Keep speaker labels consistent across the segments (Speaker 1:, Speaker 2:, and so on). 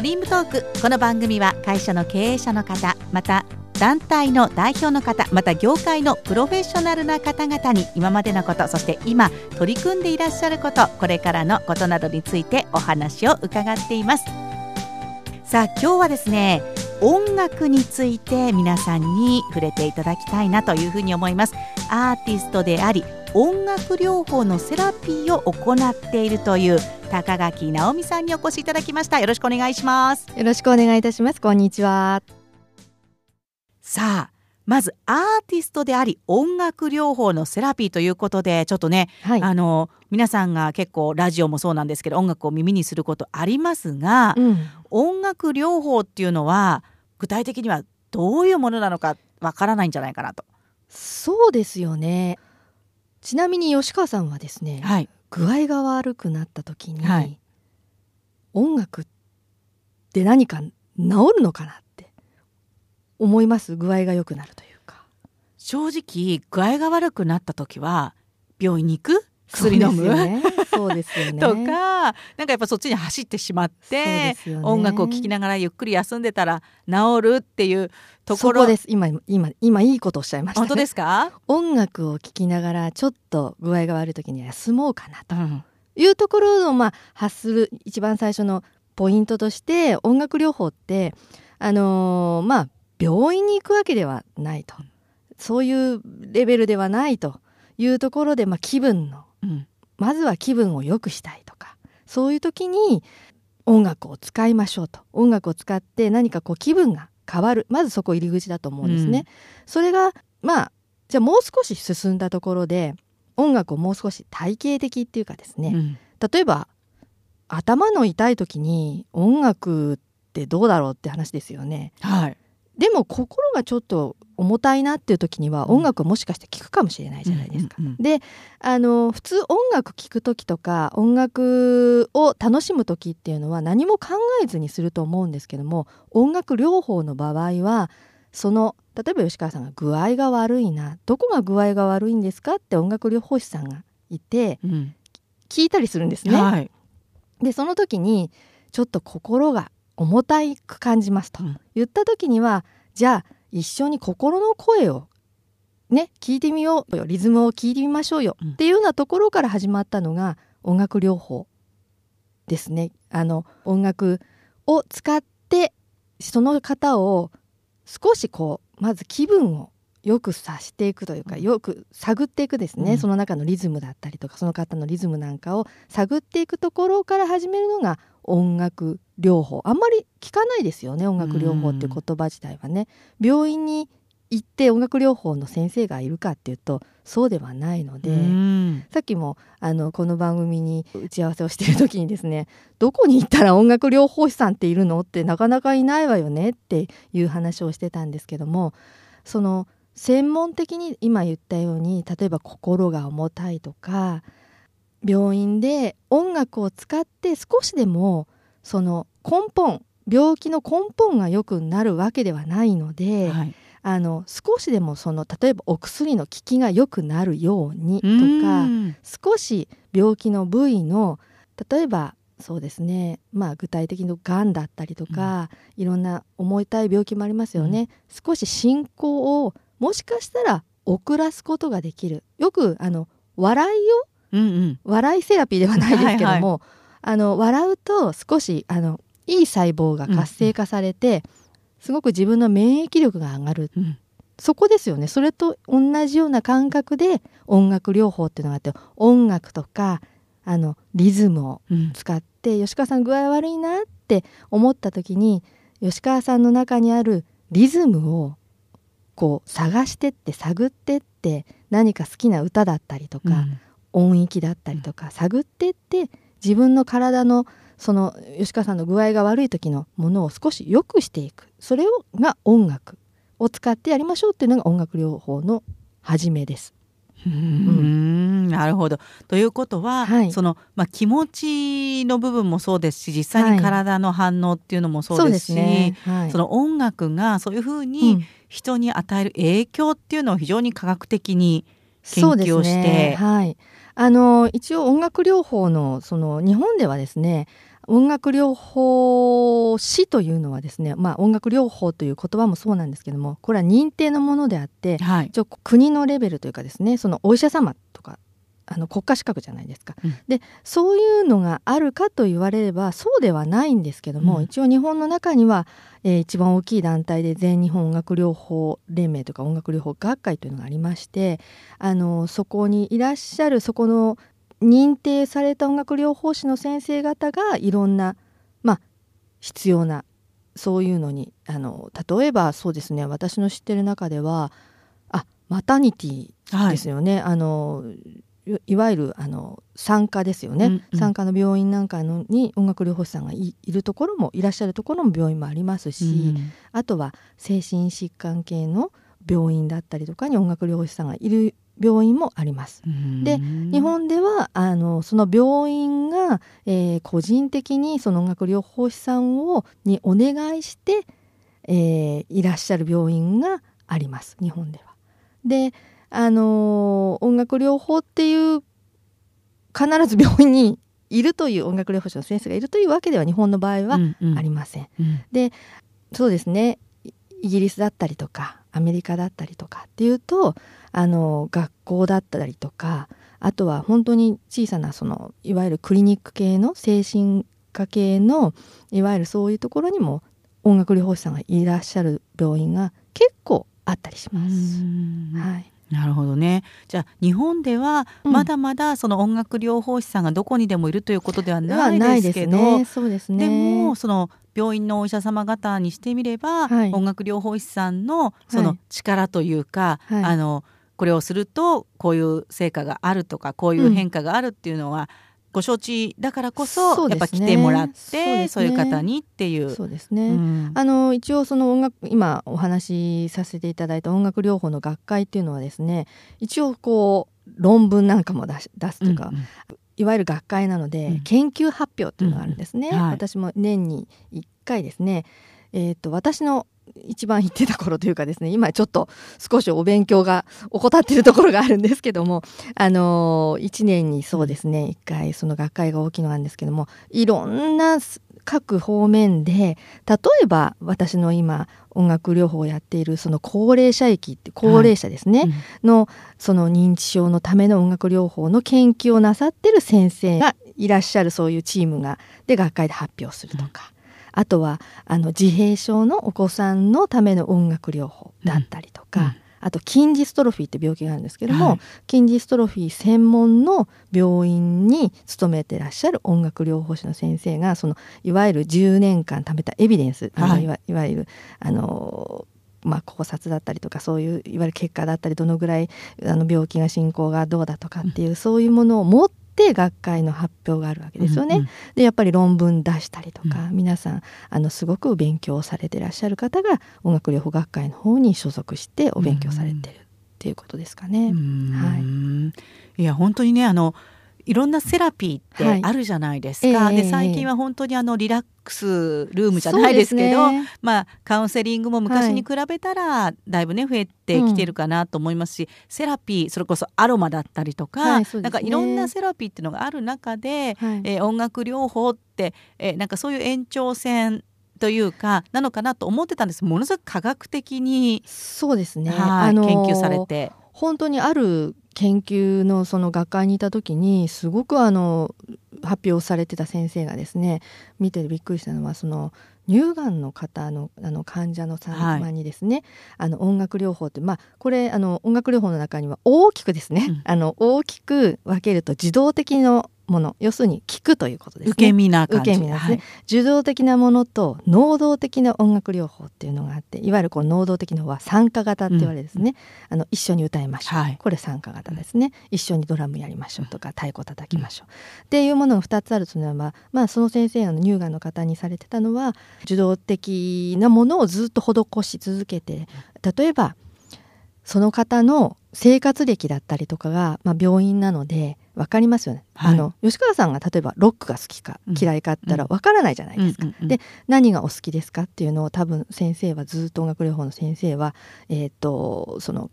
Speaker 1: ドリームトーク。この番組は会社の経営者の方また団体の代表の方また業界のプロフェッショナルな方々に今までのことそして今取り組んでいらっしゃることこれからのことなどについてお話を伺っています。さあ今日はですね音楽について皆さんに触れていただきたいなというふうに思います。アーティストであり音楽療法のセラピーを行っているという高垣直美さんにお越しいただきました。よろしくお願いします。
Speaker 2: よろしくお願いいたします。こんにちは。
Speaker 1: さあまずアーティストであり音楽療法のセラピーということでちょっとね、はい、あの皆さんが結構ラジオもそうなんですけど音楽を耳にすることありますが、うん、音楽療法っていうのは具体的にはどういうものなのかわからないんじゃないかなと。
Speaker 2: そうですよね。ちなみに吉川さんはですね、はい、具合が悪くなった時に、はい、音楽って何か治るのかなって思います？具合が良くなるというか。
Speaker 1: 正直具合が悪くなった時は病院に行く？薬飲む、ね、
Speaker 2: そうですよね。
Speaker 1: とかなんかやっぱそっちに走ってしまって、ね、音楽を聴きながらゆっくり休んでたら治るっていうところ。
Speaker 2: です。今今今いいことおっしゃいました、
Speaker 1: ね、本当ですか？
Speaker 2: 音楽を聴きながらちょっと具合が悪い時に休もうかなと。いうところの、まあ、発する一番最初のポイントとして音楽療法ってあのー、まあ病院に行くわけではないと。そういうレベルではないというところで、まあ、気分のうん、まずは気分を良くしたいとかそういう時に音楽を使いましょうと。音楽を使って何かこう気分が変わる。まずそこ入り口だと思うんですね。うん、それがまあじゃあもう少し進んだところで音楽をもう少し体系的っていうかですね、うん、例えば頭の痛い時に音楽ってどうだろうって話ですよね。
Speaker 1: はい、
Speaker 2: でも心がちょっと重たいなっていう時には音楽もしかして聴くかもしれないじゃないですか。であの普通音楽聴く時とか音楽を楽しむ時っていうのは何も考えずにすると思うんですけども音楽療法の場合はその例えば吉川さんが具合が悪いなどこが具合が悪いんですかって音楽療法士さんがいて、うん、聞いたりするんですね。はい、でその時にちょっと心が重たく感じますと、言った時にはじゃあ一緒に心の声をね聞いてみようよ。リズムを聞いてみましょうよ、うん、っていうようなところから始まったのが音楽療法ですね。あの音楽を使ってその方を少しこうまず気分をよくさしていくというかよく探っていくですね、うん、その中のリズムだったりとかその方のリズムなんかを探っていくところから始めるのが音楽療法。あんまり聞かないですよね音楽療法っていう言葉自体はね。病院に行って音楽療法の先生がいるかっていうとそうではないので。さっきもあのこの番組に打ち合わせをしている時にですねどこに行ったら音楽療法士さんっているのってなかなかいないわよねっていう話をしてたんですけどもその専門的に今言ったように例えば心が重たいとか病院で音楽を使って少しでもその根本病気の根本が良くなるわけではないので、はい、あの少しでもその例えばお薬の効きが良くなるようにとか少し病気の部位の例えばそうですねまあ具体的にがんだったりとか、うん、いろんな重たい病気もありますよね、うん、少し進行をもしかしたら遅らすことができる。よくあの笑いをうんうん、笑いセラピーではないですけども、はいはい、あの笑うと少しあのいい細胞が活性化されて、うん、すごく自分の免疫力が上がる、うん、そこですよね。それと同じような感覚で音楽療法っていうのがあって音楽とかあのリズムを使って、うん、吉川さん具合悪いなって思った時に吉川さんの中にあるリズムをこう探してって探ってって何か好きな歌だったりとか、うん。音域だったりとか探ってって自分の体のその吉川さんの具合が悪い時のものを少し良くしていく。それをが音楽を使ってやりましょうっていうのが音楽療法の始めです。
Speaker 1: うん、なるほど。ということは、はい、そのまあ、気持ちの部分もそうですし実際に体の反応っていうのもそうですし、はいそね。はい、その音楽がそういうふうに人に与える影響っていうのを非常に科学的に研究をして、ね、
Speaker 2: はい、あの一応音楽療法のその日本ではですね音楽療法士というのはですね、まあ、音楽療法という言葉もそうなんですけどもこれは認定のものであって、はい、一応国のレベルというかですねそのお医者様あの国家資格じゃないですか、うん、でそういうのがあるかと言われればそうではないんですけども、うん、一応日本の中には、えー、一番大きい団体で全日本音楽療法連盟とか音楽療法学会というのがありましてあのそこにいらっしゃるそこの認定された音楽療法士の先生方がいろんな、まあ、必要なそういうのにあの例えばそうですね私の知ってる中ではあマタニティですよね、はい、あのいわゆるあの産科ですよね、うんうん、産科の病院なんかのに音楽療法士さんがいるところもいらっしゃるところも病院もありますし、うん、あとは精神疾患系の病院だったりとかに音楽療法士さんがいる病院もあります。で日本ではあのその病院が、えー、個人的にその音楽療法士さんをにお願いして、えー、いらっしゃる病院があります。日本では。であの音楽療法っていう必ず病院にいるという音楽療法士の先生がいるというわけでは日本の場合はありません。うん。うん、でそうですね。イギリスだったりとかアメリカだったりとかっていうとあの学校だったりとかあとは本当に小さなそのいわゆるクリニック系の精神科系のいわゆるそういうところにも音楽療法士さんがいらっしゃる病院が結構あったりします。はい
Speaker 1: なるほどね。じゃあ日本ではまだまだその音楽療法士さんがどこにでもいるということではないですけど、
Speaker 2: うん、そうですね。
Speaker 1: でもその病院のお医者様方にしてみれば、はい、音楽療法士さんのその力というか、はい、あのこれをするとこういう成果があるとかこういう変化があるっていうのは、うんご承知だからこそ、やっぱ来てもらってそう、ね。いう方にっていう。
Speaker 2: そうですね、うん、あの一応その音楽今お話しさせていただいた音楽療法の学会っていうのはですね一応こう論文なんかも出し出すというか、うんうん。いわゆる学会なので、うん、研究発表っていうのがあるんですね、うんはい、私も年に1回ですねえーと私の一番行ってた頃というかですね今ちょっと少しお勉強が怠ってるところがあるんですけどもあの1年にそうですね1回その学会が大きいのなんですけどもいろんな各方面で例えば私の今音楽療法をやっているその高齢者域って高齢者ですね、はいうん、のその認知症のための音楽療法の研究をなさってる先生がいらっしゃるそういうチームがで学会で発表するとか。うんあとはあの自閉症のお子さんのための音楽療法だったりとか、うん。うんあと筋ジストロフィーって病気があるんですけども、はい、筋ジストロフィー専門の病院に勤めてらっしゃる音楽療法士の先生がそのいわゆる10年間貯めたエビデンス、はい、いわいわゆるあのまあ、考察だったりとかそういういわゆる結果だったりどのぐらいあの病気が進行がどうだとかっていう、うん、そういうものを持っって学会の発表があるわけですよね。うんうん、でやっぱり論文出したりとか、うん、皆さんあのすごく勉強されてらっしゃる方が音楽療法学会の方に所属してお勉強されてるっていうことですかね。
Speaker 1: はい、いや本当にねあのいろんなセラピーってあるじゃないですか、はい、で最近は本当にあのリラックスルームじゃないですけど、ね、まあ、カウンセリングも昔に比べたらだいぶね増えてきてるかなと思いますし、うん、セラピーそれこそアロマだったりとか、はいね、なんかいろんなセラピーっていうのがある中で、はい、えー、音楽療法って、えー、なんかそういう延長線というかなのかなと思ってたんです。ものすごく科学的に
Speaker 2: そうですね、
Speaker 1: はい、あのー、研究されて。
Speaker 2: 本当にある研究のその学会にいた時にすごくあの発表されてた先生がですね見てびっくりしたのはその乳がんの方のあの患者の様にですね、はい、あの音楽療法ってまあこれあの音楽療法の中には大きくですね、うん、あの大きく分けると自動的のもの要するに聞くということですね。
Speaker 1: 受け身な
Speaker 2: 感じ。受け身ですね、はい、受動的なものと能動的な音楽療法っていうのがあっていわゆるこう能動的の方は参加型って言われるですね、うん、あの一緒に歌いましょう、はい、これ参加型ですね。一緒にドラムやりましょうとか太鼓叩きましょう、うん、っていうものが2つあるというのは、まあ、その先生の乳がんの方にされてたのは受動的なものをずっと施し続けて例えばその方の生活歴だったりとかが、まあ、病院なので分かりますよね、はい、あの吉川さんが例えばロックが好きか嫌いかったら分からないじゃないですか。うんうんうん、で何がお好きですかっていうのを多分先生はずっと音楽療法の先生は、えーと、その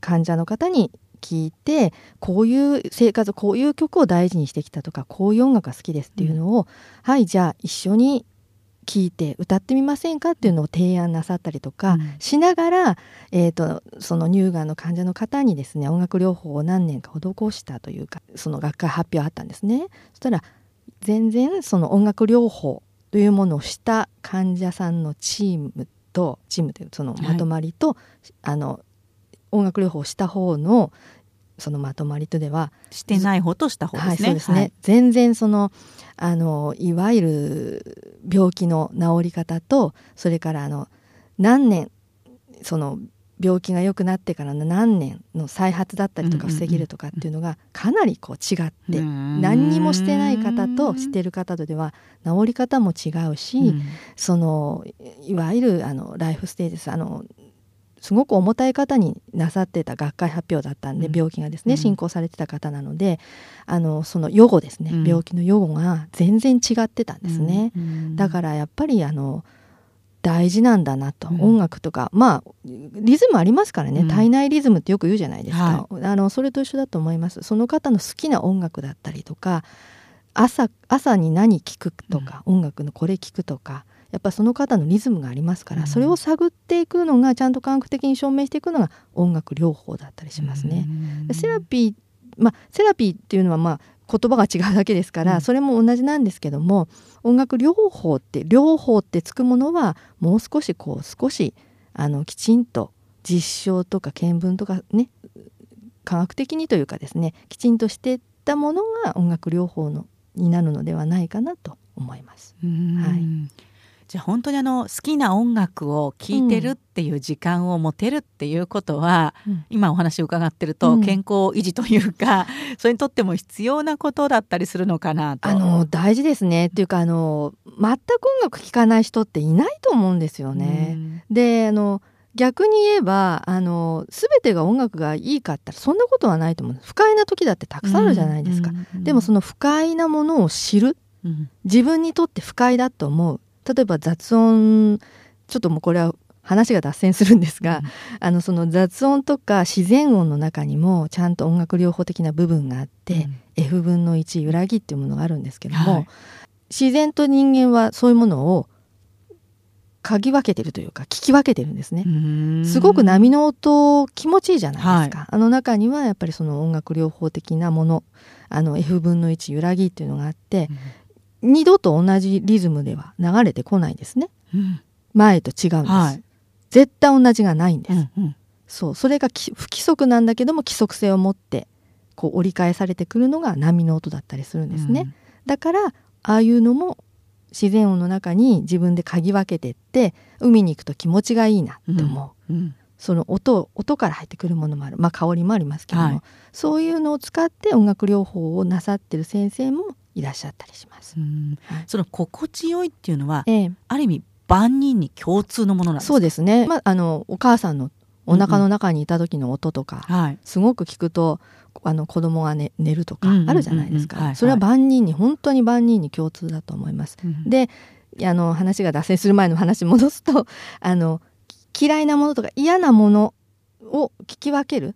Speaker 2: 患者の方に聞いてこういう生活こういう曲を大事にしてきたとかこういう音楽が好きですっていうのを、うん、はいじゃあ一緒に聴いて歌ってみませんかっていうのを提案なさったりとかしながら、うん、えーと、その乳がんの患者の方にですね音楽療法を何年か施したというかその学会発表あったんですね。そしたら全然その音楽療法というものをした患者さんのチームとチームというそのまとまりと、はい、あの音楽療法をした方のそのまとまりとでは
Speaker 1: してない方とした方ですね。はい、そうです
Speaker 2: ね、はい、全然そのあのいわゆる病気の治り方とそれからあの何年その病気が良くなってからの何年の再発だったりとか防げるとかっていうのがかなりこう違って何にもしてない方としてる方とでは治り方も違うしそのいわゆるあのライフステージですあのすごく重たい方になさってた学会発表だったんで、病気がですね進行されてた方なのであのその予後ですね、病気の予後が全然違ってたんですね、だからやっぱりあの大事なんだなと、うん、音楽とかまあリズムありますからね、うん、体内リズムってよく言うじゃないですか、はい、あのそれと一緒だと思います。その方の好きな音楽だったりとか朝朝に何聴くとか、うん、音楽のこれ聴くとかやっぱその方のリズムがありますから、それを探っていくのがちゃんと科学的に証明していくのが音楽療法だったりしますね。セラピーまあ、セラピーっていうのはまあ言葉が違うだけですから、それも同じなんですけども音楽療法って療法ってつくものはもう少しこう少しあのきちんと実証とか見聞とかね科学的にというかですねきちんとしていったものが音楽療法のになるのではないかなと思います。はい
Speaker 1: じゃあ本当にあの好きな音楽を聴いてるっていう時間を持てるっていうことは、うん、今お話を伺ってると健康維持というか、うん、それにとっても必要なことだったりするのかなと。
Speaker 2: あの大事ですね。っていうかあの全く音楽聴かない人っていないと思うんですよね。うん、であの逆に言えばあの全てが音楽がいいかってそんなことはないと思う不快な時だってたくさんあるじゃないですか、でもその不快なものを知る、自分にとって不快だと思う例えば雑音ちょっともうこれは話が脱線するんですが、うん、あのその雑音とか自然音の中にもちゃんと音楽療法的な部分があって、うん、F 分の1揺らぎっていうものがあるんですけども、はい、自然と人間はそういうものを嗅ぎ分けてるというか聞き分けてるんですね。すごく波の音気持ちいいじゃないですか、はい、あの中にはやっぱりその音楽療法的なものあの F 分の1揺らぎっていうのがあって、二度と同じリズムでは流れてこないんですね、うん、前と違うんです、はい、絶対同じがないんです、うんうん、そう。それが不規則なんだけども規則性を持ってこう折り返されてくるのが波の音だったりするんですね、うん、だからああいうのも自然音の中に自分で嗅ぎ分けてって海に行くと気持ちがいいなって思う、うん。うん、その音音から入ってくるものもある。まあ香りもありますけども、はい、そういうのを使って音楽療法をなさってる先生もいらっしゃったりします。
Speaker 1: はい、その心地よいっていうのは、ええ、ある意味万人に共通のものなんです
Speaker 2: そうですね。まああのお母さんのお腹の中にいた時の音とか、うんうん、すごく聞くとあの子供が、ね、寝るとかあるじゃないですか。それは万人に本当に万人に共通だと思います。うん、であの話が脱線する前の話戻すとあの嫌いなものとか嫌なものを聞き分ける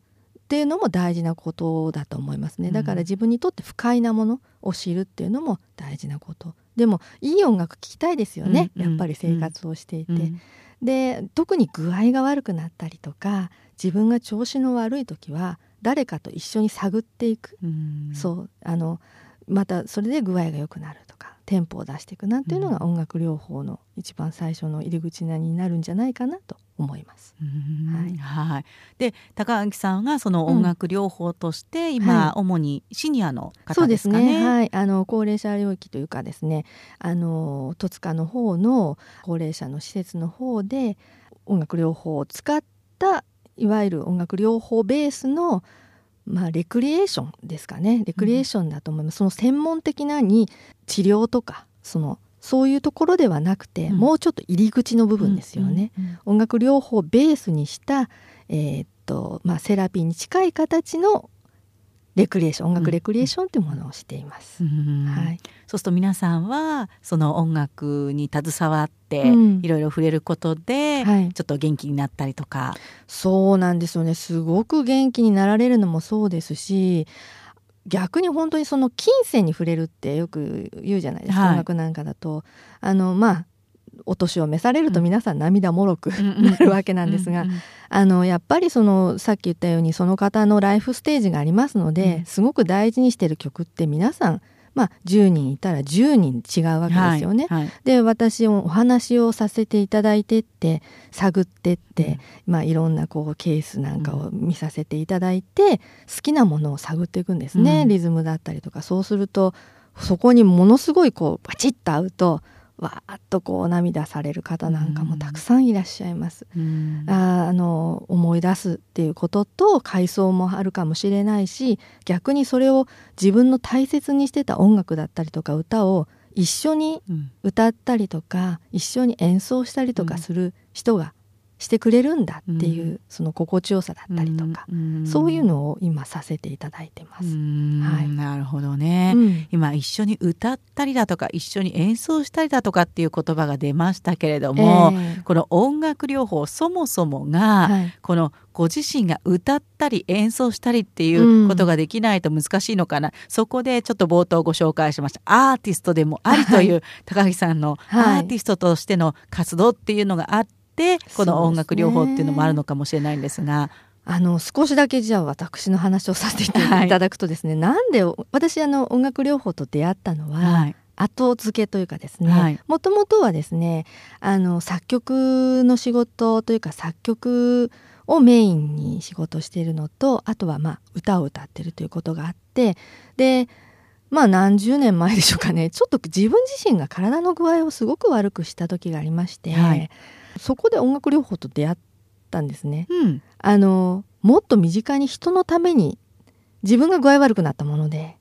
Speaker 2: っていうのも大事なことだと思いますね。だから自分にとって不快なものを知るっていうのも大事なこと。でもいい音楽聴きたいですよね、うんうん、やっぱり生活をしていて、うん、で特に具合が悪くなったりとか自分が調子の悪い時は誰かと一緒に探っていく、うん、そう。あのまたそれで具合が良くなるとかテンポを出していくなんていうのが音楽療法の一番最初の入り口になるんじゃないかなと思います。
Speaker 1: はい、はい、で高木さんがその音楽療法として今、はい、主にシニアの方ですかね。
Speaker 2: ね。はい、あの高齢者領域というかですね、あの戸塚の方の高齢者の施設の方で音楽療法を使ったいわゆる音楽療法ベースのまあ、レクリエーションですかね。レクリエーションだと思います、うん、その専門的なに治療とかそのそういうところではなくて、うん、もうちょっと入り口の部分ですよね、うんうんうん、音楽療法をベースにした、えー、っとまあ、セラピーに近い形のレクリエーション音楽レクリエーションというものをしています。
Speaker 1: はい、そうすると皆さんはその音楽に携わっていろいろ触れることで、はい、ちょっと元気になったりとか。
Speaker 2: そうなんですよね。すごく元気になられるのもそうですし逆に本当にその金銭に触れるってよく言うじゃないですか、はい、音楽なんかだと。あのまあお年を召されると皆さん涙もろく なるわけなんですが、あのやっぱりそのさっき言ったようにその方のライフステージがありますので、うん、すごく大事にしてる曲って皆さんまあ、10人いたら10人違うわけですよね。はいはい、で私お話をさせていただいてって探ってって、うん、まあ、いろんなこうケースなんかを見させていただいて、好きなものを探っていくんですね、うん、リズムだったりとか。そうするとそこにものすごいこうバチッと合うとわーっとこう涙される方なんかもたくさんいらっしゃいます。うん、ああの思い出すっていうことと回想もあるかもしれないし逆にそれを自分の大切にしてた音楽だったりとか歌を一緒に歌ったりとか、うん、一緒に演奏したりとかする人がしてくれるんだっていう、うん、その心地よさだったりとか、うん、そういうのを今させていただいてます。は
Speaker 1: い、なるほどね、うん、今一緒に歌ったりだとか一緒に演奏したりだとかっていう言葉が出ましたけれども、えー、この音楽療法そもそもが、はい、このご自身が歌ったり演奏したりっていうことができないと難しいのかな、うん、そこでちょっと冒頭ご紹介しました。アーティストでもありという、高木さんのアーティストとしての活動っていうのがあっててこの音楽療法っていうのもあるのかもしれないんですが。
Speaker 2: あの少しだけじゃあ私の話をさせていただくとですね、はい、なんで私あの音楽療法と出会ったのは、はい、後付けというかですねもともとはですねあの作曲の仕事というか作曲をメインに仕事しているのとあとはまあ歌を歌ってるということがあってでまあ何十年前でしょうかね。ちょっと自分自身が体の具合をすごく悪くした時がありまして、はい、そこで音楽療法と出会ったんですね。うん、あのもっと身近に人のために自分が具合悪くなったもので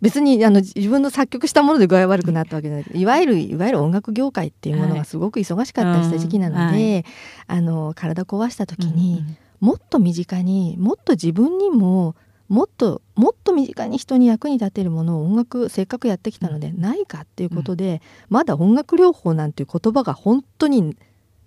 Speaker 2: 別にあの自分の作曲したもので具合悪くなったわけじゃない。いわゆるいわゆる音楽業界っていうものがすごく忙しかったりした時期なので、はい。あの体壊した時に、うんもっと身近にもっと自分にももっともっと身近に人に役に立てるものを音楽せっかくやってきたのでないかっていうことで、うん、まだ音楽療法なんていう言葉が本当に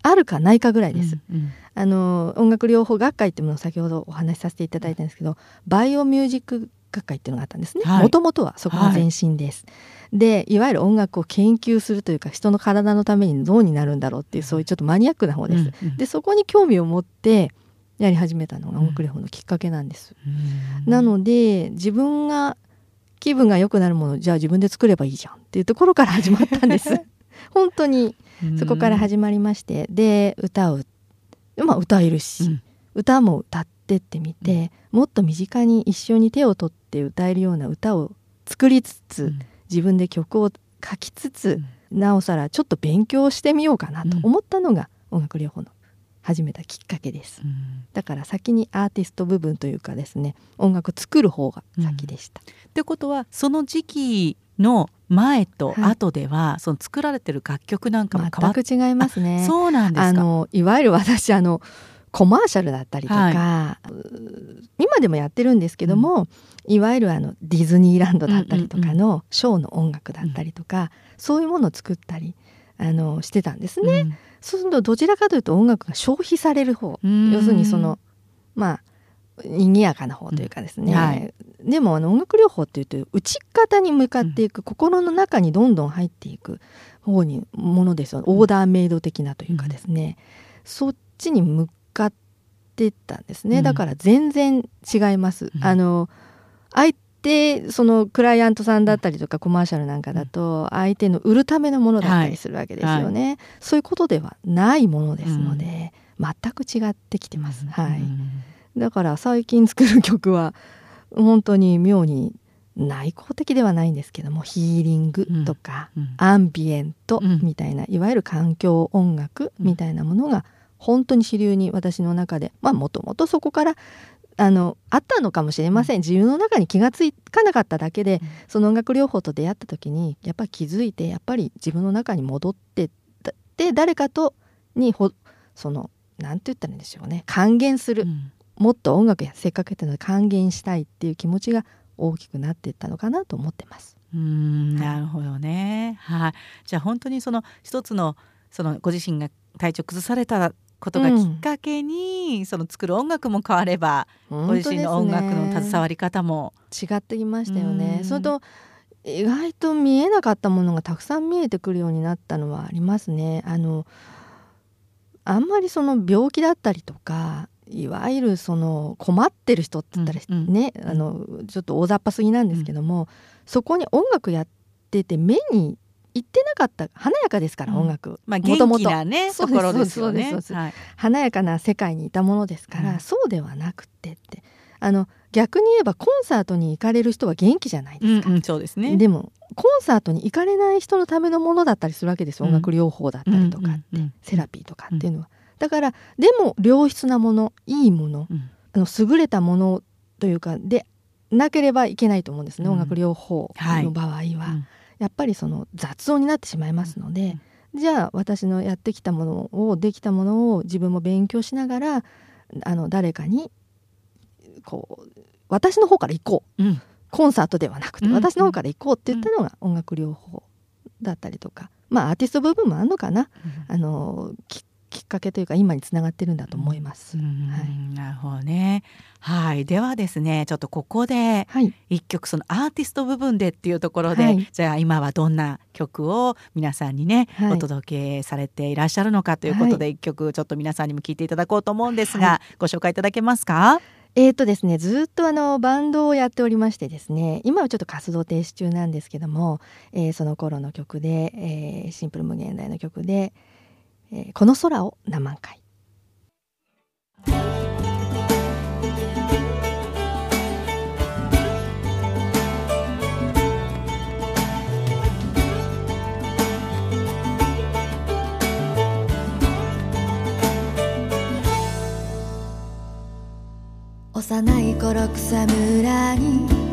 Speaker 2: あるかないかぐらいです。うんうん、あの音楽療法学会っていうものを先ほどお話しさせていただいたんですけどバイオミュージック学会っていうのがあったんですねもともとはそこの前身です。はい、でいわゆる音楽を研究するというか人の体のためにどうになるんだろうっていうそういうちょっとマニアックな方です。うんうん、でそこに興味を持ってやり始めたのが音楽療法のきっかけなんです。うん、なので自分が気分が良くなるものじゃあ自分で作ればいいじゃんっていうところから始まったんです。本当にそこから始まりましてで歌をまあ歌えるし、うん、歌も歌ってってみて、もっと身近に一緒に手を取って歌えるような歌を作りつつ、自分で曲を書きつつ、なおさらちょっと勉強してみようかなと思ったのが音楽療法の始めたきっかけです、うん、だから先にアーティスト部分というかですね音楽作る方が先でした。
Speaker 1: うん、ってことはその時期の前と後では、はい、その作られてる楽曲なんかも
Speaker 2: 全く違いますね。
Speaker 1: そうなんですあ
Speaker 2: のいわゆる私あのコマーシャルだったりとか、はい、今でもやってるんですけども、うん、いわゆるあのディズニーランドだったりとかのショーの音楽だったりとか、うん、そういうものを作ったりあのしてたんですね。うん、そうするとどちらかというと音楽が消費される方、要するにそのまあ賑やかな方というかですね、はい、でもあの音楽療法っていうと内方に向かっていく、うん、心の中にどんどん入っていく方にものですオーダーメイド的なというかですね、うん、そっちに向かってったんですね、だから全然違います。あの相手そのクライアントさんだったりとかコマーシャルなんかだと相手の売るためのものだったりするわけですよね、はいはい、そういうことではないものですので、全く違ってきてます。はいだから最近作る曲は本当に妙に内向的ではないんですけどもヒーリングとか、うん、アンビエントみたいな、うん、いわゆる環境音楽みたいなものが本当に主流に私の中でまあもともとそこからあのあったのかもしれません。自分の中に気が付かなかっただけで、うん、その音楽療法と出会った時にやっぱり気づいてやっぱり自分の中に戻ってで誰かとにほその何て言ったらいいんでしょうね。還元する、もっと音楽やせっかくやったので還元したいっていう気持ちが大きくなっていったのかなと思ってます。
Speaker 1: うんなるほどね、はい、じゃあ本当にその一つのそのご自身が体調崩されたことがきっかけに、うん、その作る音楽も変われば、ご自身の音楽の携わり方も。
Speaker 2: 違ってきましたよね。それと意外と見えなかったものがたくさん見えてくるようになったのはありますね。あのあんまりその病気だったりとかいわゆるその困ってる人って言ったらね、うん。うん、あのちょっと大雑把すぎなんですけども、うん、そこに音楽やってて目に行ってなかった華やかですから、音楽。
Speaker 1: まあ元気なねところですよね、
Speaker 2: はい、華やかな世界にいたものですから、そうではなくてって。あの逆に言えばコンサートに行かれる人は元気じゃないですか、
Speaker 1: うんうん、そうですね。
Speaker 2: でもコンサートに行かれない人のためのものだったりするわけです、音楽療法だったりとかって、うんうんうん、セラピーとかっていうのは、だからでも良質なものいいもの、あの優れたものというかでなければいけないと思うんですね、音楽療法の場合は、はい、やっぱりその雑音になってしまいますので、じゃあ私のやってきたものをできたものを自分も勉強しながらあの誰かにこう私の方から行こう、うん、コンサートではなくて、私の方から行こうって言ったのが音楽療法だったりとか。まあアーティスト部分もあるのかな、うん、あのききっかけというか今につながってるんだと思います。はい、
Speaker 1: なるほどね。はい、ではですね、ちょっとここで一曲そのアーティスト部分でっていうところで、はい、じゃあ今はどんな曲を皆さんにね、はい、お届けされていらっしゃるのかということで一、曲ちょっと皆さんにも聞いていただこうと思うんですが、ご紹介いただけますか？
Speaker 2: えーとですね、ずっとあのバンドをやっておりましてですね今はちょっと活動停止中なんですけども、えー、その頃の曲で、えー、シンプル無限大の曲で、えー、この空を何万回。幼い頃草むらに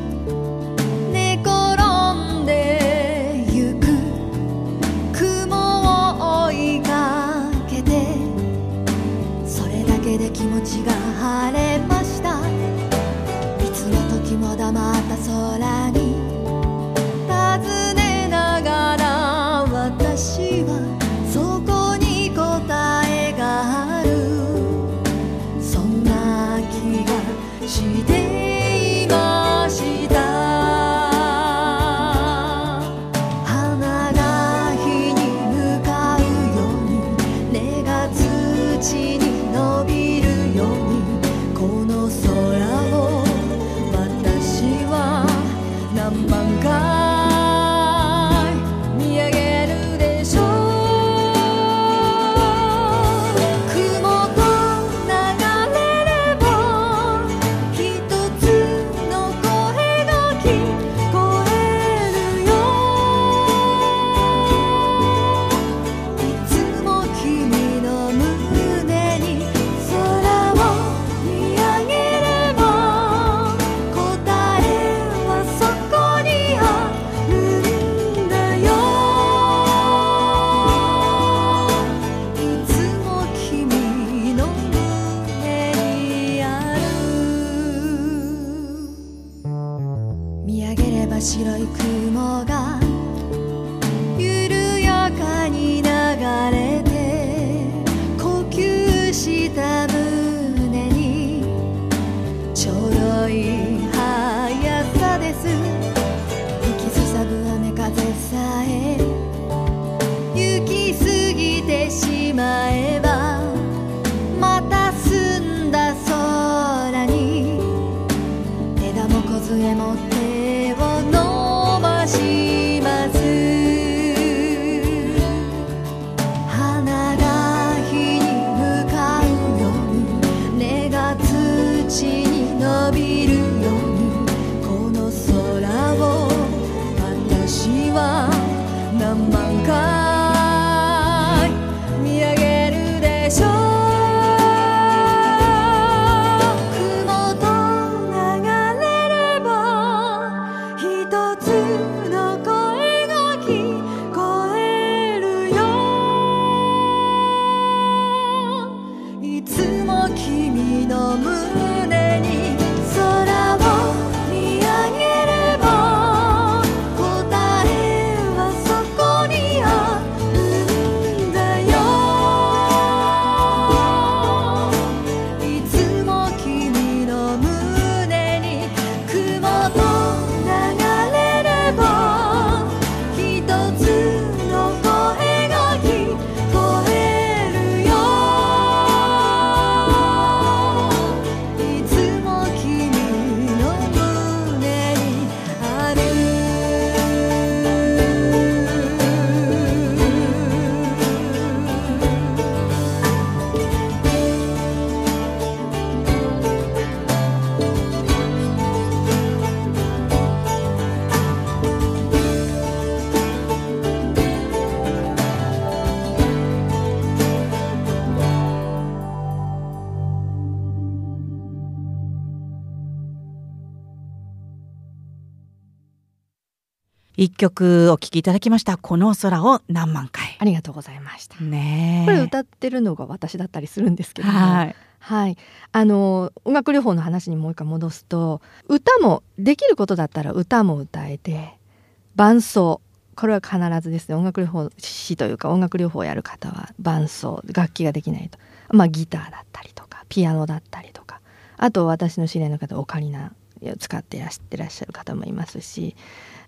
Speaker 2: 見上げれば白い雲が
Speaker 1: 一曲お聴きいただきました。この空を何万回。
Speaker 2: ありがとうございました。
Speaker 1: ね
Speaker 2: これ歌ってるのが私だったりするんですけども、
Speaker 1: はい。
Speaker 2: はい、あの音楽療法の話にもう一回戻すと歌もできることだったら歌も歌えて伴奏。これは必ずですね。音楽療法士というか音楽療法をやる方は伴奏。楽器ができないと、まあ、ギターだったりとかピアノだったりとか。あと私の知り合いの方オカリナ使ってらしてらっしゃる方もいますし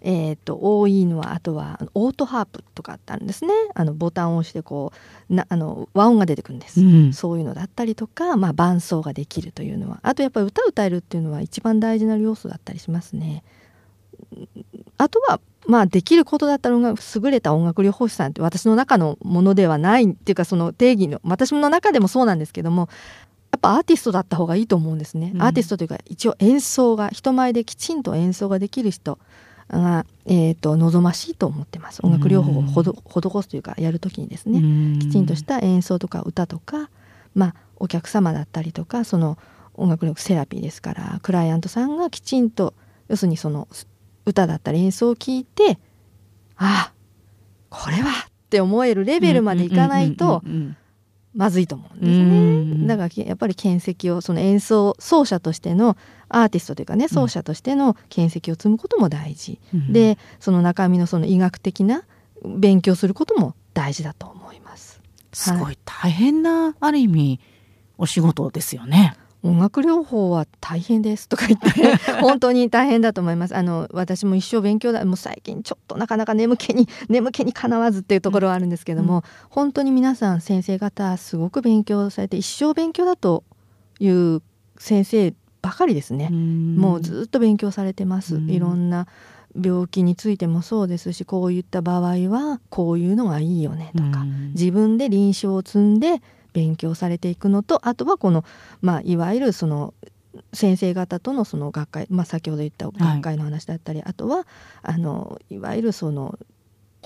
Speaker 2: えーと、多いのはあとはオートハープとかあったんですね。あのボタンを押してこうなあの和音が出てくるんです、うん、そういうのだったりとか、まあ、伴奏ができるというのは。あとやっぱり歌歌えるっていうのは一番大事な要素だったりしますね。あとはまあできることだったのが優れた音楽療法士さんって私の中のものではないっていうかその定義の私の中でもそうなんですけどもやっぱアーティストだった方がいいと思うんですね、うん、アーティストというか一応演奏が人前できちんと演奏ができる人が、えーと、望ましいと思ってます。音楽療法をほど施すというかやるときにですね。きちんとした演奏とか歌とか、まあ、お客様だったりとかその音楽力セラピーですからクライアントさんがきちんと要するにその歌だったり演奏を聴いてああこれはって思えるレベルまでいかないとまずいと思うんですね。だからやっぱり見識をその演奏奏者としてのアーティストというかね奏者としての見識を積むことも大事、うん、でその中身のその医学的な勉強することも大事だと思います。
Speaker 1: すごい大変な、はい、ある意味お仕事ですよね。
Speaker 2: 音楽療法は大変ですとか言って 本当に大変だと思います。あの私も一生勉強だ。もう最近ちょっとなかなか眠気に眠気にかなわずっていうところはあるんですけども、うん、本当に皆さん先生方すごく勉強されて一生勉強だという先生ばかりですね。もうずっと勉強されてます。いろんな病気についてもそうですしこういった場合はこういうのがいいよねとか自分で臨床を積んで勉強されていくのとあとはこの、まあ、いわゆるその先生方とのその学会、まあ、先ほど言った学会の話だったり、はい、あとはあのいわゆるその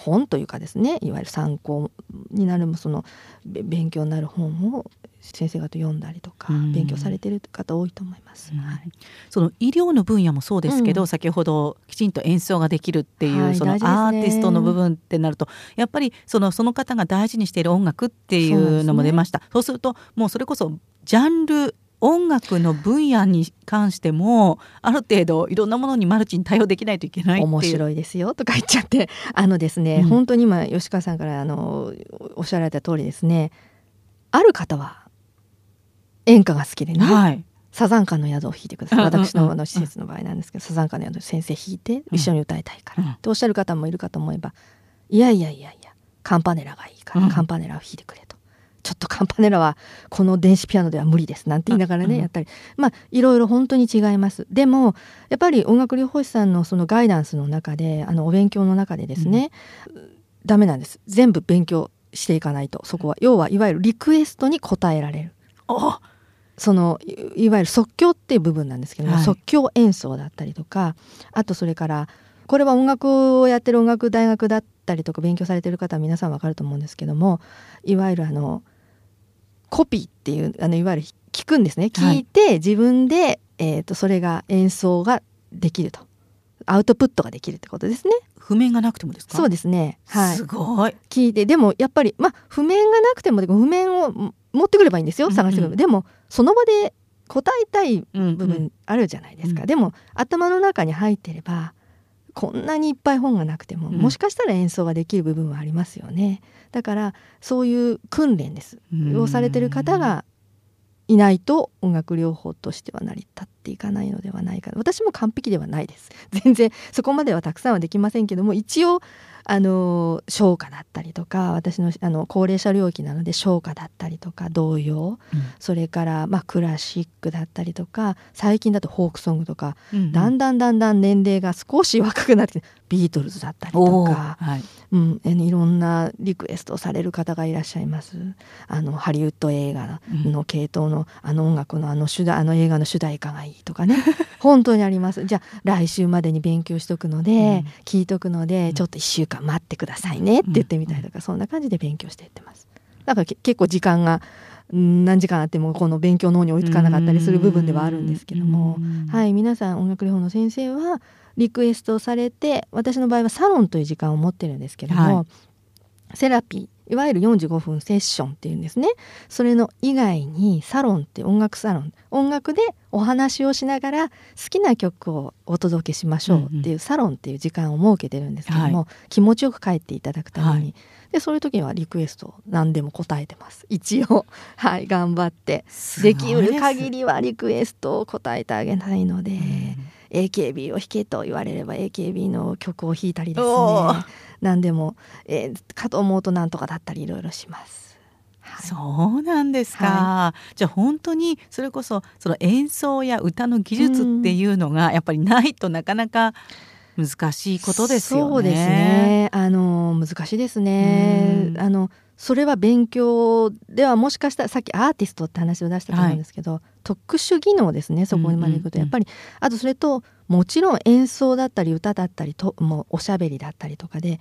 Speaker 2: 本というかですねいわゆる参考になるその勉強になる本を先生方読んだりとか勉強されてる方多いと思います、はい、
Speaker 1: その医療の分野もそうですけど、うん、先ほどきちんと演奏ができるっていう、はい、そのアーティストの部分ってなるとやっぱりそのその方が大事にしている音楽っていうのも出ました。そう、ね,、するともうそれこそジャンル音楽の分野に関してもある程度いろんなものにマルチに対応できないといけない
Speaker 2: 面白いですよとか言っちゃってあのですね、うん、本当に今吉川さんからあのおっしゃられた通りですねある方は演歌が好きでね、はい、サザンカの宿を弾いてください。私のあの施設の場合なんですけど、サザンカの宿先生弾いて一緒に歌いたいから、うん、とおっしゃる方もいるかと思えばいやいやいやいやカンパネラがいいから、カンパネラを弾いてくれと。ちょっとカンパネラはこの電子ピアノでは無理ですなんて言いながらね、やったり。まあいろいろ本当に違います。でもやっぱり音楽療法士さんのそのガイダンスの中であのお勉強の中でですね、うん、ダメなんです。全部勉強していかないと。そこは。要はいわゆるリクエストに応えられる。そのいわゆる即興っていう部分なんですけども、はい、即興演奏だったりとかあとそれからこれは音楽をやってる音楽大学だったりとか勉強されてる方は皆さん分かると思うんですけどもいわゆるあのコピーっていうあのいわゆる聞くんですね。聞いて、自分で、えーと、それが演奏ができると。アウトプットができるってことですね。
Speaker 1: 譜面がなくてもですか？
Speaker 2: そうですね。
Speaker 1: はい。すごい。
Speaker 2: 聞いてでもやっぱりまあ譜面がなくても譜面を持ってくればいいんですよ探してくれば、うんうん、でもその場で答えたい部分あるじゃないですか、うんうん、でも頭の中に入ってればこんなにいっぱい本がなくても、うん、もしかしたら演奏ができる部分はありますよねだからそういう訓練です。をされてる方がいないと音楽療法としては成り立っていかないのではないか。私も完璧ではないです。全然そこまではたくさんはできませんけども一応あの唱歌だったりとか私のあの高齢者領域なので唱歌だったりとか童謡、うん、それから、まあ、クラシックだったりとか最近だとフォークソングとか、うんうん、だんだんだんだん年齢が少し若くなってビートルズだったりとか、はい、うん、いろんなリクエストされる方がいらっしゃいます。あのハリウッド映画の系統の、あの音楽のあの主題あの映画の主題歌がいいとかね。本当にあります。じゃあ来週までに勉強しとくので、うん、聞いとくのでちょっと1週間待ってくださいねって言ってみたりとか、そんな感じで勉強していってます。だから結構時間が何時間あってもこの勉強の方に追いつかなかったりする部分ではあるんですけども、はい、皆さん音楽療法の先生はリクエストをされて私の場合はサロンという時間を持ってるんですけども、はい、セラピーいわゆる45分セッションっていうんですね。それの以外にサロンって音楽サロン音楽でお話をしながら好きな曲をお届けしましょうっていうサロンっていう時間を設けてるんですけども、はい、気持ちよく帰っていただくために、はい、でそういう時にはリクエスト何でも答えてます。一応。はい頑張って。できる限りはリクエストを答えてあげないので。AKB を弾けと言われれば AKB の曲を弾いたりですね何でも、えー、かと思うとなんとかだったりいろいろします。
Speaker 1: はい、そうなんですか、はい、じゃあ本当にそれこそその演奏や歌の技術っていうのがやっぱりないとなかなか難しいことですよね。
Speaker 2: そうですねあの難しいですね。あのそれは勉強ではもしかしたらさっきアーティストって話を出したと思うんですけど、はい、特殊技能ですねそこまでいくと、やっぱりあとそれともちろん演奏だったり歌だったりともうおしゃべりだったりとかで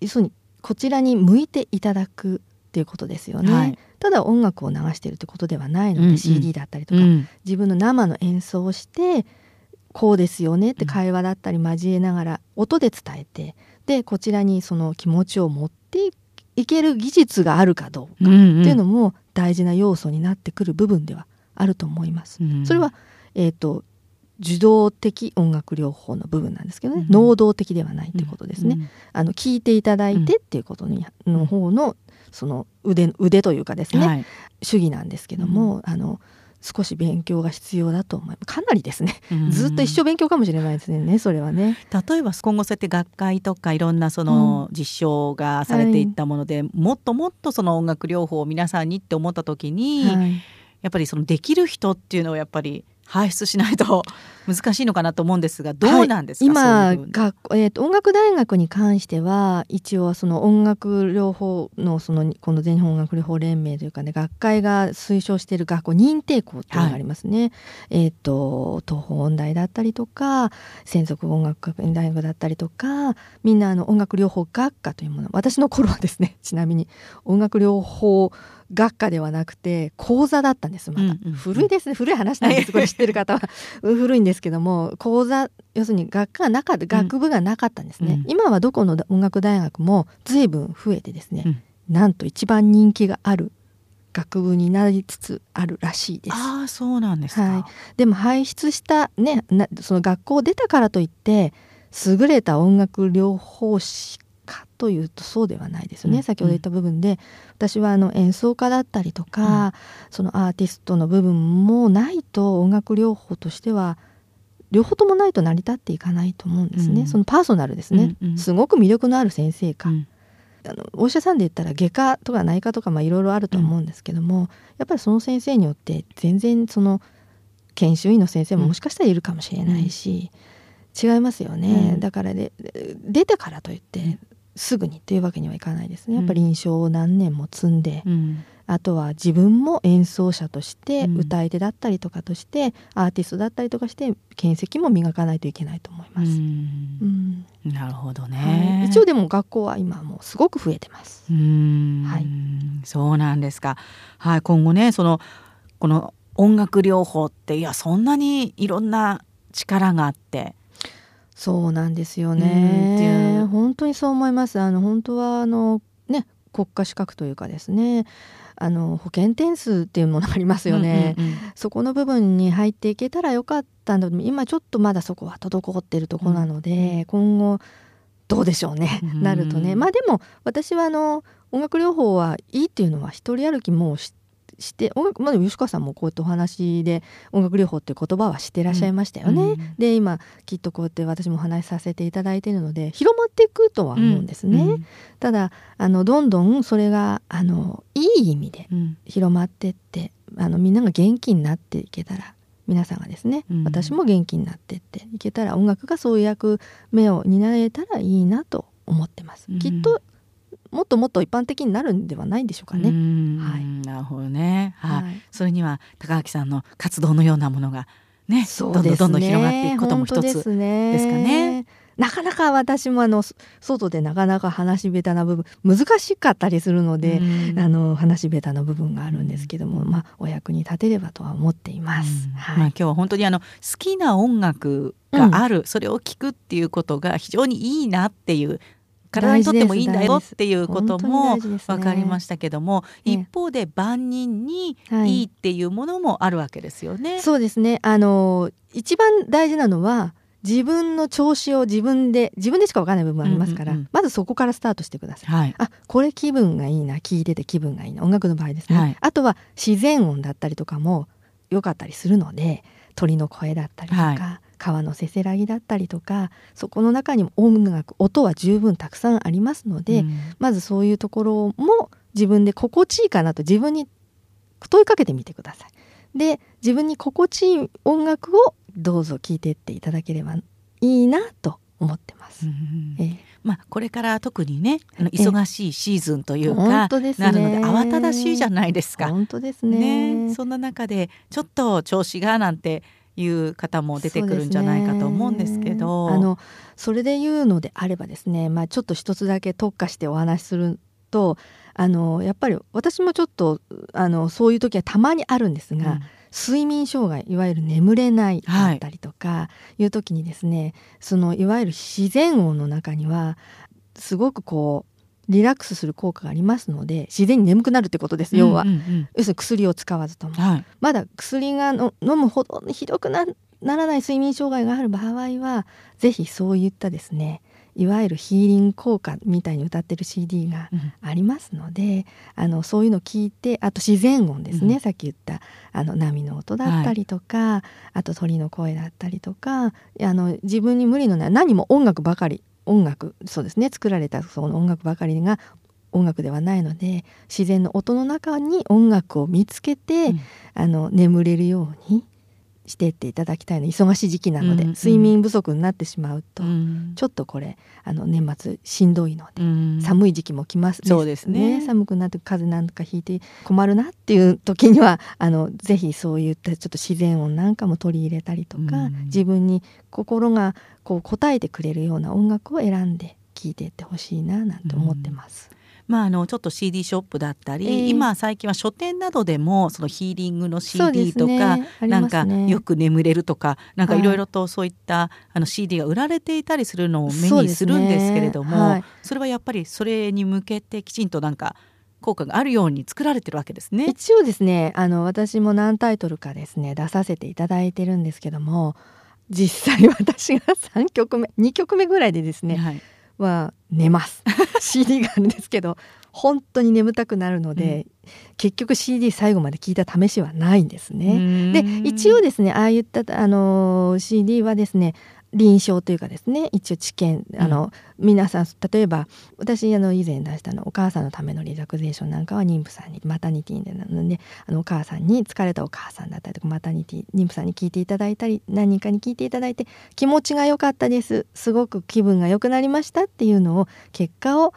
Speaker 2: 要するにこちらに向いていただくっていうことですよね、はい、ただ音楽を流しているってことではないので、うんうん、CD だったりとか、うん、自分の生の演奏をしてこうですよねって会話だったり交えながら音で伝えてでこちらにその気持ちを持っていくいける技術があるかどうかっていうのも大事な要素になってくる部分ではあると思います。うん、それは、えーと、受動的音楽療法の部分なんですけどね、うん、能動的ではないということですね。うん、あの聞いていただいてっていうことに、の方のその腕腕というかですね、はい、主義なんですけども、あの少し勉強が必要だと思います。かなりですね、ずっと一生勉強かもしれないですねそれはね。
Speaker 1: 例えば今後そうやって学会とかいろんなその実証がされていったもので、うん。はい、もっともっとその音楽療法を皆さんにって思った時に、はい、やっぱりそのできる人っていうのをやっぱり輩出しないと 難しいのかなと思うんですがどうなんですか、
Speaker 2: はい、今学、えーと、音楽大学に関しては一応その音楽療法のそのこの全日本音楽療法連盟というかね学会が推奨している学校認定校っていうのがありますね。はい、えっ、ー、と東邦音大だったりとか専属音楽学院大学だったりとかみんなあの音楽療法学科というもの。私の頃はですねちなみに音楽療法学科ではなくて講座だったんですまた、うんうん、古いですね。古い話なんです。これ知ってる方は。古いんですけども講座要するに学科がなかった学部がなかったんですね、うん、今はどこの音楽大学も随分増えてですね、うん、なんと一番人気がある学部になりつつあるらしいです。
Speaker 1: あそうなんです
Speaker 2: はい、でも輩出したねその学校を出たからといって優れた音楽療法士かというとそうではないですよね、うん、先ほど言った部分で私はあの演奏家だったりとか、うん、そのアーティストの部分もないと音楽療法としては両方ともないと成り立っていかないと思うんですね、うん、そのパーソナルですね、うんうん、すごく魅力のある先生か、あのお医者さんで言ったら外科とか内科とかいろいろあると思うんですけども、やっぱりその先生によって全然その研修医の先生ももしかしたらいるかもしれないし、違いますよね、だからで出てからといってすぐにというわけにはいかないですね。やっぱり臨床を何年も積んで、うん、あとは自分も演奏者として歌い手だったりとかとして、アーティストだったりとかして見識も磨かないといけないと思います。うん。
Speaker 1: なるほどね、
Speaker 2: はい、一応でも学校は今もうすごく増えてます。
Speaker 1: はい、そうなんですか。はい、今後ねそのこの音楽療法っていやそんなにいろんな力があって
Speaker 2: そうなんですよね。本当にそう思います。あの本当はあのね国家資格というかですね。あの保険点数っていうものがありますよね、うんうんうん、そこの部分に入っていけたらよかったんだ今ちょっとまだそこは滞ってるところなので、うん、今後どうでしょうね、うん、なるとね。まあでも私はあの音楽療法はいいっていうのは一人歩きも知して音楽まだ吉川さんもこうやってお話で音楽療法っていう言葉はしてらっしゃいましたよね。うん、で今きっとこうやって私もお話しさせていただいているので広まっていくとは思うんですね。うん、ただあのどんどんそれがあのいい意味で広まってって、あのみんなが元気になっていけたら皆さんがですね、うん、私も元気になってっていけたら音楽がそういう役目を担えたらいいなと思ってます。きっともっともっと一般的になるんではないんでしょうかね。
Speaker 1: はい、なるほどね、はい、はい、それには高垣さんの活動のようなものがね、ね。どんどんどんどん広がっていくことも一つですかね。
Speaker 2: なかなか私もあの外でなかなか話し下手な部分難しかったりするので、うん、あの話し下手な部分があるんですけども、うん、まあお役に立てればとは思っています。はい、まあ、
Speaker 1: 今日は本当にあの好きな音楽がある、それを聞くっていうことが非常にいいなっていう体にとってもいいんだよっていうことも分かりましたけども、ね、一方で万人にいいっていうものもあるわけですよね。
Speaker 2: はい、そうですね。あの一番大事なのは自分の調子を自分で自分でしか分からない部分ありますから、うんうんうん、まずそこからスタートしてください、はい、あこれ気分がいいな聞いてて気分がいいな音楽の場合ですね、はい、あとは自然音だったりとかも良かったりするので鳥の声だったりとか、はい、川のせせらぎだったりとかそこの中にも音楽音は十分たくさんありますので、うん、まずそういうところも自分で心地いいかなと自分に問いかけてみてください。で自分に心地いい音楽をどうぞ聴いてっていただければいいなと思ってます。
Speaker 1: えまあ、これから特にねあの忙しいシーズンというか、ね、なるので慌ただしいじゃないですか。
Speaker 2: 本当ですね、
Speaker 1: ね、そんな中でちょっと調子がなんていう方も出てくるんじゃないかと思うんですけど。
Speaker 2: ね、あのそれで言うのであればですね、まあ、ちょっと一つだけ特化してお話しするとあのやっぱり私もちょっとあのそういう時はたまにあるんですが、うん。睡眠障害いわゆる眠れないだったりとかい。う時にですね、はい、そのいわゆる自然音の中にはすごくこうリラックスする効果がありますので自然に眠くなるってことです、要は、うんうんうん、要するに薬を使わずとも、はい、まだ薬がの飲むほどひどくなならない睡眠障害がある場合は是非そういったですねいわゆるヒーリング効果みたいに歌ってる CD がありますので、うん、あのそういうのを聞いてあと自然音ですね、うん、さっき言ったあの波の音だったりとか、はい、あと鳥の声だったりとかあの自分に無理のない何も音楽ばかり音楽そうですね。作られたその音楽ばかりが音楽ではないので自然の音の中に音楽を見つけて、うん、あの眠れるようにしてっていただきたいの。忙しい時期なので、うんうん、睡眠不足になってしまうと、うん、ちょっとこれあの年末しんどいので、うん、寒い時期も来ます、
Speaker 1: ね、そうですね。
Speaker 2: 寒くなって風邪なんかひいて困るなっていう時にはあのぜひそういったちょっと自然音なんかも取り入れたりとか、うん、自分に心がこう応えてくれるような音楽を選んで聴いていってほしいななんて思ってます。
Speaker 1: まあ、あのちょっと CD ショップだったり、えー、今最近は書店などでもそのヒーリングの CD とか、ね、なんかよく眠れるとかなんかいろいろとそういったあの CD が売られていたりするのを目にするんですけれどもそ、ねはい、それはやっぱりそれに向けてきちんとなんか効果があるように作られてるわけですね。
Speaker 2: 一応ですねあの私も何タイトルかですね出させていただいてるんですけども実際私が3曲目2曲目ぐらいでですね、はい。は寝ます。CD があるんですけど本当に眠たくなるので、うん、結局 CD 最後まで聞いた試しはないんですね。で一応ですねああいったあの CD はですね臨床というかですね一応治験あの、うん、皆さん例えば私あの以前出したのお母さんのためのリラクゼーションなんかは妊婦さんにマタニティでなのであのお母さんに疲れたお母さんだったりとかマタニティ妊婦さんに聞いていただいたり何人かに聞いていただいて気持ちが良かったです。すごく気分が良くなりましたっていうのを結果を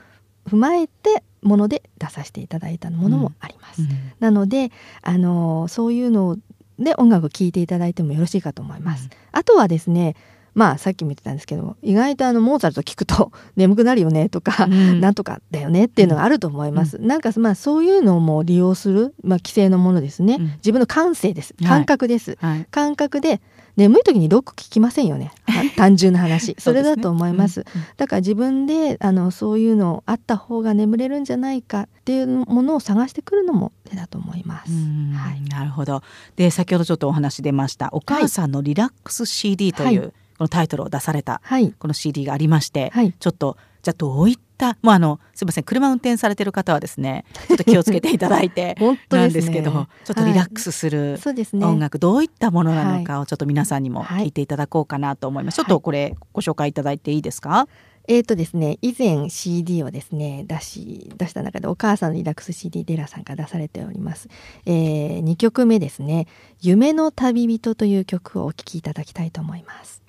Speaker 2: 踏まえてもので出させていただいたものもあります。うん。うん、なのであのそういうので音楽を聴いていただいてもよろしいかと思います。あとはですねまあさっきも言ってたんですけど意外とあのモーツァルト聞くと 眠くなるよねとか、うん、なんとかだよねっていうのがあると思います。うん、なんかまあそういうのも利用する、まあ、規制のものですね、うん、自分の感性です。感覚です、はい、感覚で眠い時にロック聞きませんよね。単純な話。それだと思います、ねうん、だから自分であのそういうのあった方が眠れるんじゃないかっていうものを探してくるのも手だと思います、
Speaker 1: はい、なるほど。で先ほどちょっとお話出ました。お母さんのリラックス CD という、はいこのタイトルを出された、この CD がありまして、はい、ちょっとじゃあどういったもうあのすみません車運転されてる方はですね ちょっと気をつけていただいてなんですけど、ね、ちょっとリラックスする音楽、どういったものなのかをちょっと皆さんにも聞いていただこうかなと思います、ちょっとこれご紹介いただいていいですか？
Speaker 2: えーとですね、以前 CD をですね出し出した中でお母さんのリラックス CD デラさんから出されております、えー、2曲目ですね「夢の旅人」という曲をお聴きいただきたいと思います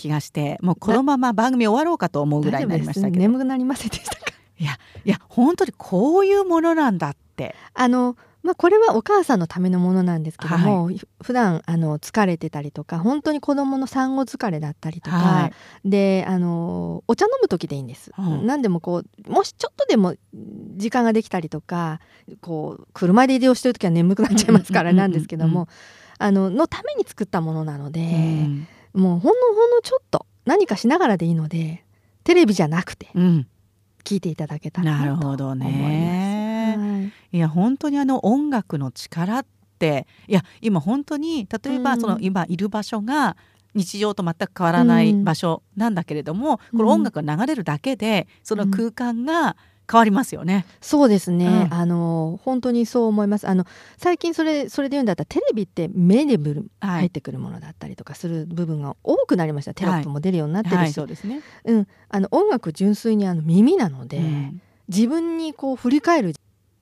Speaker 1: 気がしてもうこのまま番組終わろうかと思うぐらいになりましたけど。
Speaker 2: 眠くなりませんでしたか？
Speaker 1: いやいや本当にこういうものなんだって。
Speaker 2: あのまあ、これはお母さんのためのものなんですけども、はい、普段あの疲れてたりとか本当に子供の産後疲れだったりとか、はい、であのお茶飲む時でいいんです、うん、何でもこうもしちょっとでも時間ができたりとかこう車で移動してる時は眠くなっちゃいますからなんですけどもあののために作ったものなので、うん、もうほんのほんのちょっと何かしながらでいいのでテレビじゃなくて聞いていただけたらなと思います。なるほどね、
Speaker 1: い、や本当にあの音楽の力っていや今本当に例えばその今いる場所が日常と全く変わらない場所なんだけれども、うん、この音楽が流れるだけでその空間が変わりますよね。
Speaker 2: そうですね。うん、あの本当にそう思います。あの最近それそれで言うんだったらテレビって目でブル、入ってくるものだったりとかする部分が多くなりました。テロップも出るようになってるし、はいはい、
Speaker 1: そうですね。
Speaker 2: うん、あの音楽純粋にあの耳なので、うん、自分にこう振り返る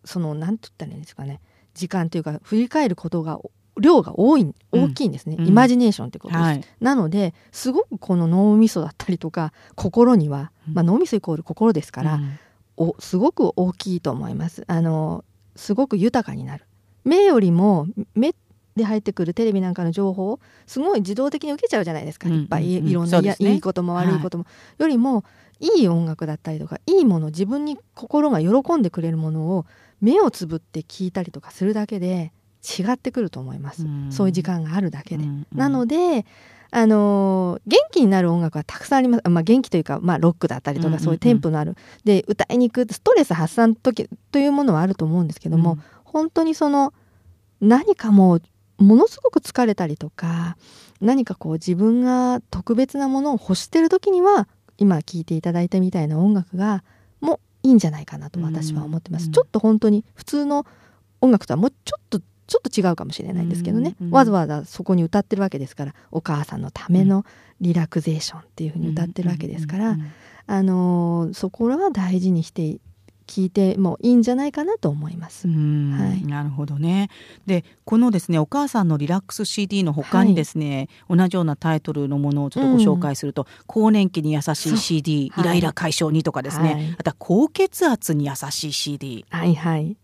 Speaker 2: そのなんて言ったらいいんですかね、時間というか振り返ることが量が多い大きいんですね、うん、イマジネーションってことです、はい、なのですごくこの脳みそだったりとか心には、まあ、脳みそイコール心ですから、うん、おすごく大きいと思います。あのすごく豊かになる。目よりも目で入ってくるテレビなんかの情報すごい自動的に受けちゃうじゃないですか、いっぱいいろんな、ね、い。いことも悪いことも、はい、よりもいい音楽だったりとかいいもの自分に心が喜んでくれるものを目をつぶって聞いたりとかするだけで違ってくると思います、うん、そういう時間があるだけで。なのであの元気になる音楽はたくさんあります、まあ、元気というか、まあ、ロックだったりとかそういうテンポのある、で歌いにくいストレス発散時というものはあると思うんですけども、うん、本当にその何かもうものすごく疲れたりとか何かこう自分が特別なものを欲してる時には今聴いていただいたみたいな音楽がもういいんじゃないかなと私は思ってます。うん、ちょっと本当に普通の音楽とはもうちょっとちょっと違うかもしれないんですけどね、うんうん、わざわざそこに歌ってるわけですからお母さんのためのリラクゼーションっていうふうに歌ってるわけですから、あのー、そこは大事にして聞いてもいいんじゃないかなと思います。は
Speaker 1: い、なるほどね。でこのですねお母さんのリラックス CD の他にですね、はい、同じようなタイトルのものをちょっとご紹介すると、うん、更年期に優しい CD イライラ解消にとかですね、はい、あとは高血圧に優しい CD。
Speaker 2: はいはい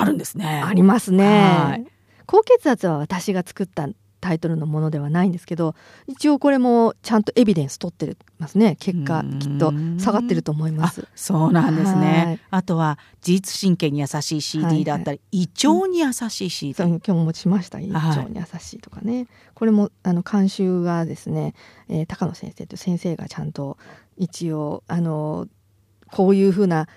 Speaker 1: あるんですね。
Speaker 2: ありますね。高血圧は私が作ったタイトルのものではないんですけど一応これもちゃんとエビデンス取ってますね。結果きっと下がってると思います。
Speaker 1: そうなんですね。あとは自律神経に優しい CD だったり、はい。はい、胃腸に優しい CD、
Speaker 2: うん、今日もしました。胃腸に優しいとかね、はい、これもあの監修がですね、えー、高野先生という先生がちゃんと一応あのこういうふうな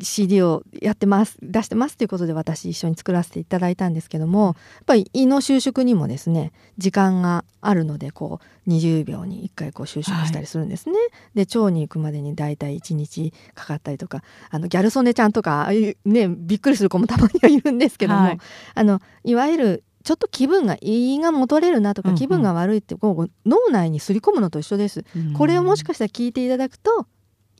Speaker 2: CD をやってます出してますということで私一緒に作らせていただいたんですけどもやっぱり胃の収縮にもですね時間があるのでこう20秒に1回こう収縮したりするんですね。はい、で腸に行くまでに大体1日かかったりとかあのギャル曽根ちゃんとかああいうねびっくりする子もたまにはいるんですけども、はい、あのいわゆるちょっと気分が胃が戻れるなとか気分が悪いってこう脳内にすり込むのと一緒です。これをもしかしたら聞いていただくと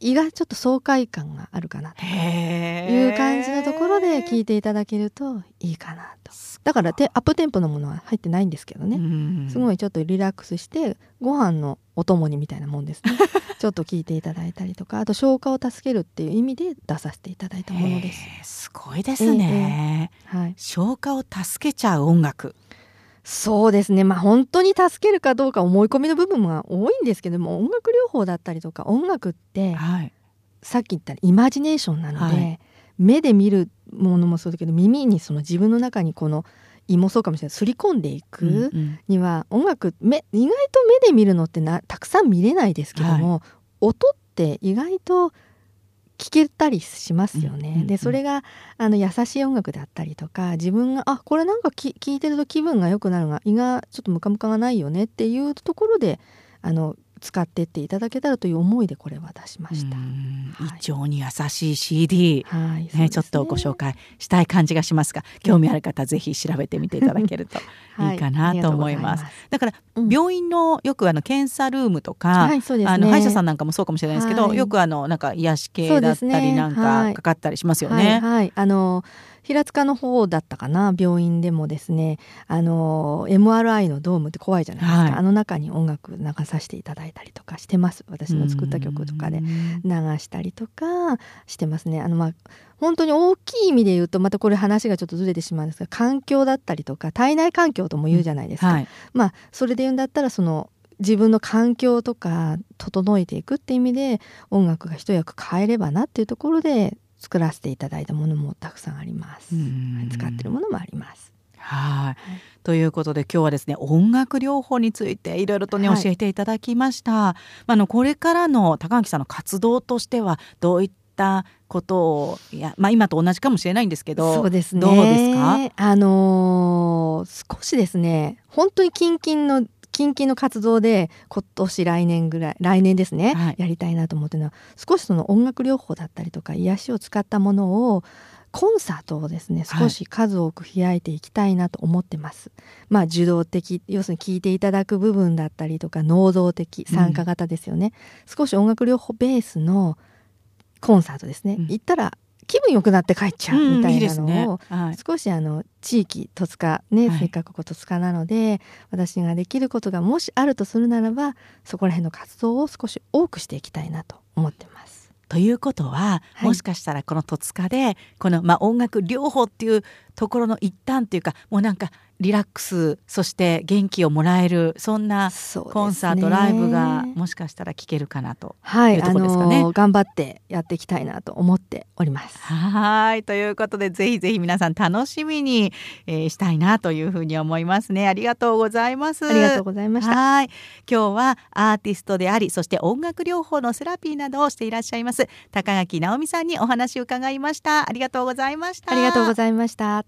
Speaker 2: 胃がちょっと爽快感があるかなという感じのところで聞いていただけるといいかなと。だからアップテンポのものは入ってないんですけどね。すごいちょっとリラックスしてご飯のお供にみたいなもんですね。ちょっと聞いていただいたりとかあと消化を助けるっていう意味で出させていただいたものです。
Speaker 1: すごいですね、はい、消化を助けちゃう音楽
Speaker 2: そうですね。まあ本当に助けるかどうか思い込みの部分が多いんですけども音楽療法だったりとか音楽って、はい、さっき言ったイマジネーションなので、はい、目で見るものもそうだけど耳にその自分の中にこの胃もそうかもしれないすり込んでいくには、音楽目意外と目で見るのってなたくさん見れないですけども、はい、音って意外と聞けたりしますよね。でそれがあの優しい音楽だったりとか自分があこれなんか聞いてると気分が良くなるが胃がちょっとムカムカがないよねっていうところであの使ってっていただけたらという思いでこれは出しました。
Speaker 1: 胃腸に優しい CD、はいね、ね、ちょっとご紹介したい感じがしますが興味ある方ぜひ調べてみていただけると いいかなと思います。はい、ます。だから、病院のよくあの検査ルームとか、はいね、あの歯医者さんなんかもそうかもしれないですけど、よくあのなんか癒し系だったりなんかかかったりしますよね。
Speaker 2: はい。あの平塚の方だったかな病院でもですねあの MRI のドームって怖いじゃないですか、はい、あの中に音楽流させていただいたりとかしてます。私の作った曲とかで。流したりとかしてますね。あのまあ本当に大きい意味で言うとまたこれ話がちょっとずれてしまうんですが環境だったりとか体内環境とも言うじゃないですか。うんはい、まあそれで言うんだったらその自分の環境とか整えていくって意味で音楽が一役変えればなっていうところで作らせていただいたものもたくさんあります。使ってるものもあります。
Speaker 1: はい。ということで今日はですね音楽療法についていろいろとね、はい、教えていただきました。まあ、のこれからの高垣さんの活動としてはどういったことをいや、まあ、今と同じかもしれないんですけど
Speaker 2: そうですね
Speaker 1: どうですか？
Speaker 2: あのー、少しですね本当に近々の近々の活動で今年来年ぐらい来年ですね、はい、やりたいなと思ってるのは少しその音楽療法だったりとか癒しを使ったものをコンサートをですね少し数多く開いていきたいなと思ってます。はい、まあ受動的要するに聞いていただく部分だったりとか能動的参加型ですよね、うん、少し音楽療法ベースのコンサートですね、うん、行ったら気分良くなって帰っちゃうみたいなのを、少しあの地域戸塚ね、はい、せっかく戸塚なので私ができることがもしあるとするならばそこら辺の活動を少し多くしていきたいなと思ってます。
Speaker 1: ということは、はい、もしかしたらこの戸塚でこの、まあ、音楽療法っていうところの一端っていうかもうなんかリラックスそして元気をもらえるそんなコンサート、ね、ライブがもしかしたら聴けるかなと。いうところですかね、
Speaker 2: はい、頑張ってやっていきたいなと思っております。
Speaker 1: はいということでぜひぜひ皆さん楽しみに、えー、したいなというふうに思いますね。ありがとうございます。
Speaker 2: ありがとうございました。
Speaker 1: はい今日はアーティストでありそして音楽療法のセラピーなどをしていらっしゃいます高垣直美さんにお話を伺いました。ありがとうございました。
Speaker 2: ありがとうございました